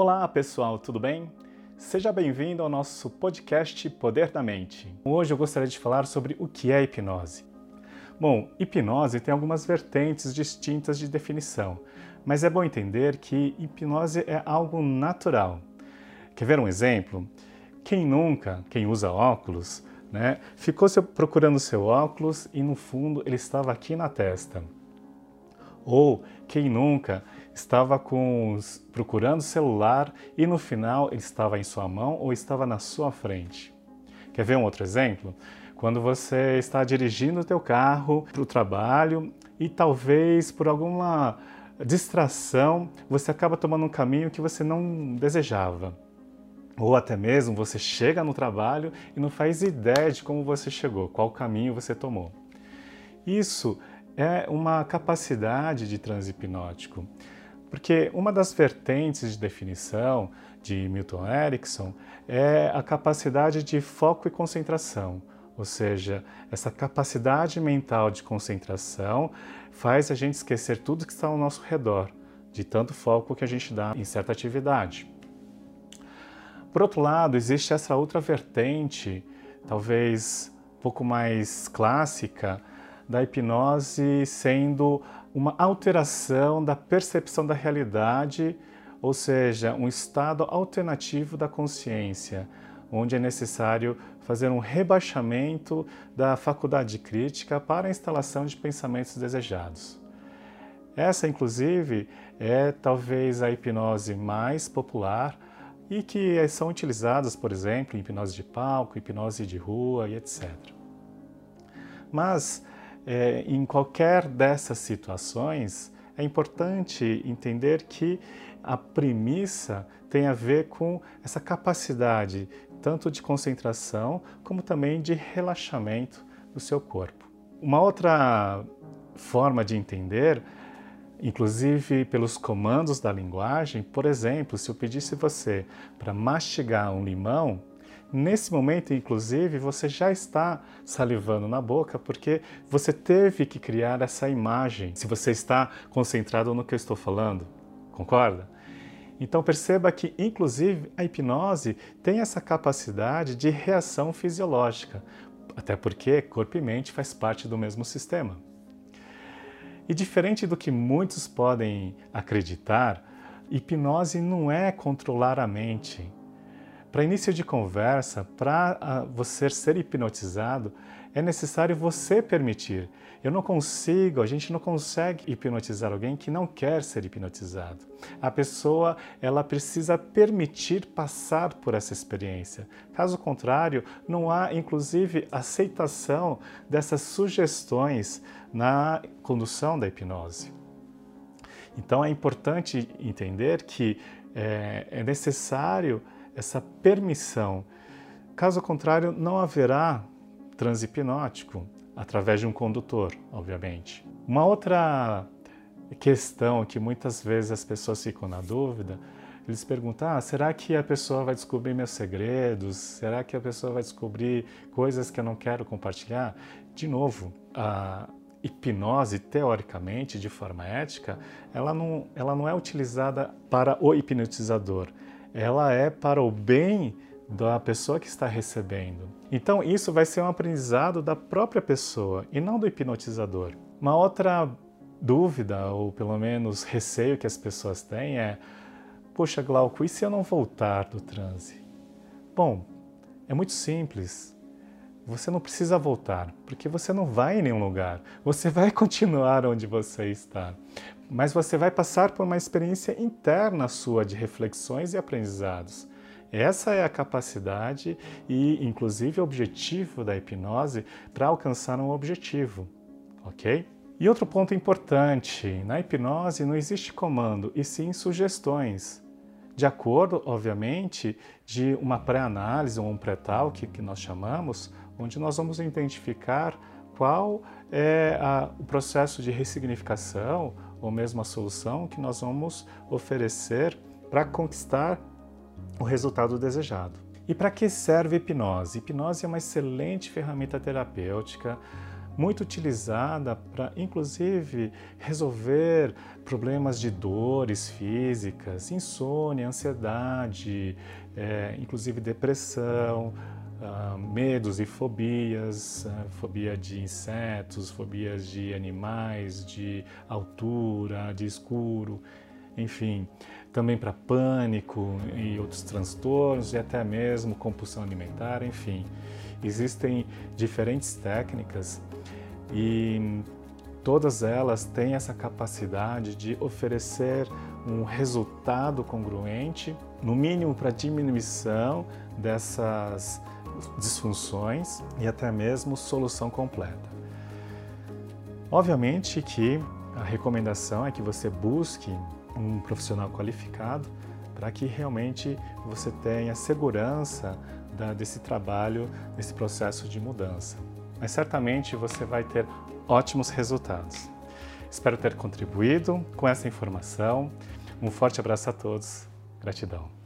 Olá pessoal, tudo bem? Seja bem-vindo ao nosso podcast Poder da Mente. Hoje eu gostaria de falar sobre o que é hipnose. Bom, hipnose tem algumas vertentes distintas de definição, mas é bom entender que hipnose é algo natural. Quer ver um exemplo? Quem nunca, quem usa óculos, né, ficou procurando seu óculos e no fundo ele estava aqui na testa. Ou quem nunca estava com, procurando celular e no final ele estava em sua mão ou estava na sua frente. Quer ver um outro exemplo? Quando você está dirigindo o teu carro para o trabalho e talvez por alguma distração você acaba tomando um caminho que você não desejava. Ou até mesmo você chega no trabalho e não faz ideia de como você chegou, qual caminho você tomou. Isso é uma capacidade de transe hipnótico. Porque uma das vertentes de definição de Milton Erickson é a capacidade de foco e concentração, ou seja, essa capacidade mental de concentração faz a gente esquecer tudo que está ao nosso redor, de tanto foco que a gente dá em certa atividade. Por outro lado, existe essa outra vertente, talvez um pouco mais clássica, da hipnose sendo uma alteração da percepção da realidade, ou seja, um estado alternativo da consciência, onde é necessário fazer um rebaixamento da faculdade crítica para a instalação de pensamentos desejados. Essa, inclusive, é talvez a hipnose mais popular e que são utilizadas, por exemplo, em hipnose de palco, hipnose de rua e etc. Mas é, em qualquer dessas situações, é importante entender que a premissa tem a ver com essa capacidade tanto de concentração como também de relaxamento do seu corpo. Uma outra forma de entender, inclusive pelos comandos da linguagem, por exemplo, se eu pedisse você para mastigar um limão, Nesse momento, inclusive, você já está salivando na boca porque você teve que criar essa imagem. Se você está concentrado no que eu estou falando, concorda? Então perceba que, inclusive, a hipnose tem essa capacidade de reação fisiológica, até porque corpo e mente faz parte do mesmo sistema. E diferente do que muitos podem acreditar, hipnose não é controlar a mente, para início de conversa, para ah, você ser hipnotizado, é necessário você permitir. Eu não consigo, a gente não consegue hipnotizar alguém que não quer ser hipnotizado. A pessoa, ela precisa permitir passar por essa experiência. Caso contrário, não há inclusive aceitação dessas sugestões na condução da hipnose. Então é importante entender que é, é necessário essa permissão. Caso contrário, não haverá transe hipnótico através de um condutor, obviamente. Uma outra questão que muitas vezes as pessoas ficam na dúvida, eles perguntam: ah, será que a pessoa vai descobrir meus segredos? Será que a pessoa vai descobrir coisas que eu não quero compartilhar? De novo, a hipnose, teoricamente, de forma ética, ela não, ela não é utilizada para o hipnotizador ela é para o bem da pessoa que está recebendo. Então, isso vai ser um aprendizado da própria pessoa e não do hipnotizador. Uma outra dúvida, ou pelo menos receio que as pessoas têm é: poxa, Glauco, e se eu não voltar do transe? Bom, é muito simples. Você não precisa voltar, porque você não vai em nenhum lugar. Você vai continuar onde você está mas você vai passar por uma experiência interna sua de reflexões e aprendizados. Essa é a capacidade e, inclusive, o objetivo da hipnose para alcançar um objetivo, ok? E outro ponto importante: na hipnose não existe comando, e sim sugestões. De acordo, obviamente, de uma pré-análise ou um pré-talk que nós chamamos, onde nós vamos identificar qual é a, o processo de ressignificação ou mesmo a solução que nós vamos oferecer para conquistar o resultado desejado. E para que serve a hipnose? Hipnose é uma excelente ferramenta terapêutica muito utilizada para, inclusive, resolver problemas de dores físicas, insônia, ansiedade, é, inclusive depressão, uh, medos e fobias, uh, fobia de insetos, fobias de animais, de altura, de escuro, enfim, também para pânico e outros transtornos e até mesmo compulsão alimentar, enfim. Existem diferentes técnicas e todas elas têm essa capacidade de oferecer um resultado congruente, no mínimo para diminuição dessas disfunções e até mesmo solução completa. Obviamente que a recomendação é que você busque um profissional qualificado para que realmente você tenha segurança da, desse trabalho, desse processo de mudança. Mas certamente você vai ter ótimos resultados. Espero ter contribuído com essa informação. Um forte abraço a todos. Gratidão.